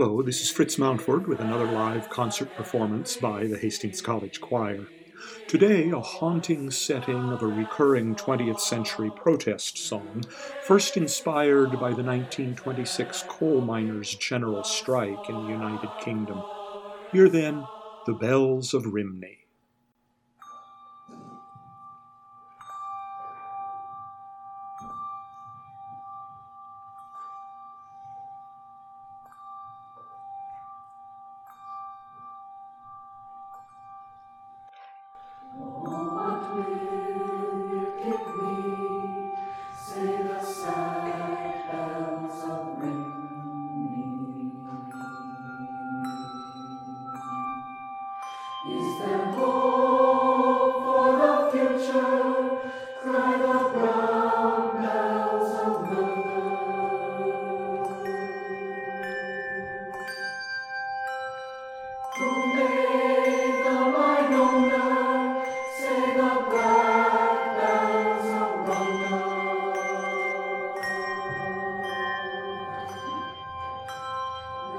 Hello, this is Fritz Mountford with another live concert performance by the Hastings College Choir. Today, a haunting setting of a recurring 20th century protest song, first inspired by the 1926 coal miners' general strike in the United Kingdom. Hear then the bells of Rhymney.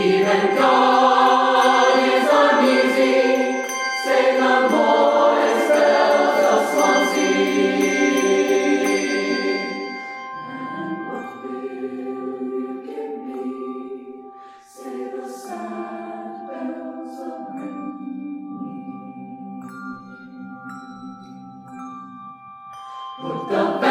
Even God is uneasy, save the bells of Swansea. And what will you give me, the sad bells of Put the